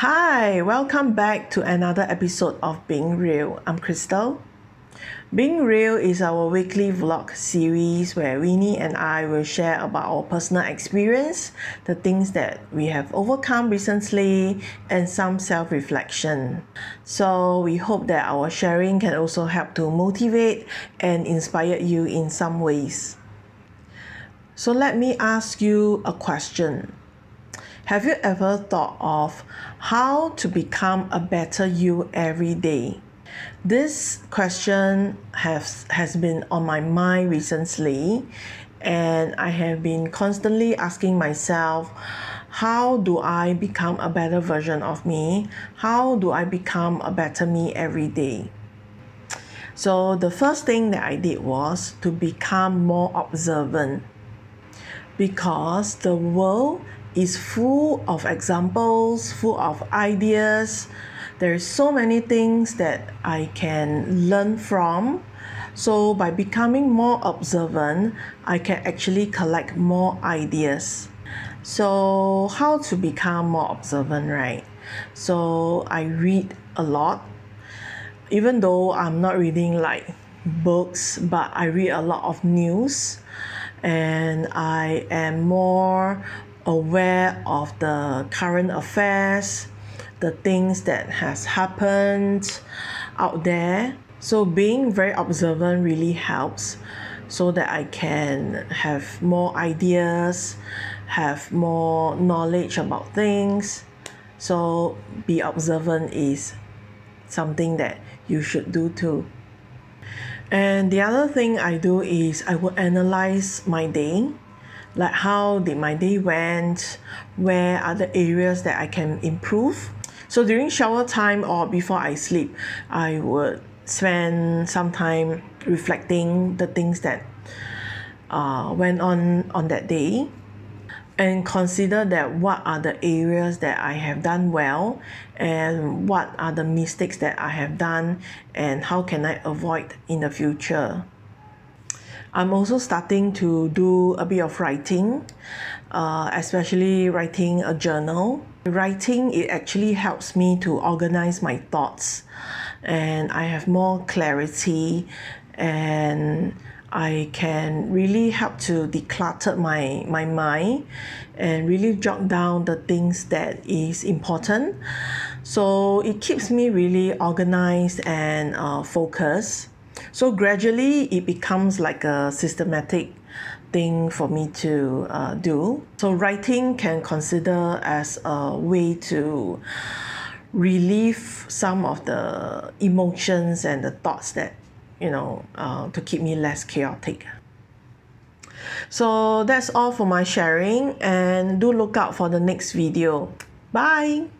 Hi, welcome back to another episode of Being Real. I'm Crystal. Being Real is our weekly vlog series where Winnie and I will share about our personal experience, the things that we have overcome recently, and some self reflection. So, we hope that our sharing can also help to motivate and inspire you in some ways. So, let me ask you a question have you ever thought of how to become a better you every day? This question has has been on my mind recently and I have been constantly asking myself how do I become a better version of me? How do I become a better me every day? So the first thing that I did was to become more observant because the world is full of examples, full of ideas. There's so many things that I can learn from. So by becoming more observant, I can actually collect more ideas. So how to become more observant, right? So I read a lot. Even though I'm not reading like books, but I read a lot of news and I am more aware of the current affairs, the things that has happened out there. So being very observant really helps so that I can have more ideas, have more knowledge about things. So be observant is something that you should do too. And the other thing I do is I will analyze my day like how did my day went where are the areas that i can improve so during shower time or before i sleep i would spend some time reflecting the things that uh, went on on that day and consider that what are the areas that I have done well and what are the mistakes that I have done and how can I avoid in the future. I'm also starting to do a bit of writing, uh, especially writing a journal. Writing it actually helps me to organize my thoughts, and I have more clarity, and I can really help to declutter my my mind, and really jot down the things that is important. So it keeps me really organized and uh, focused so gradually it becomes like a systematic thing for me to uh, do. So writing can consider as a way to relieve some of the emotions and the thoughts that you know uh, to keep me less chaotic. So that's all for my sharing and do look out for the next video. Bye!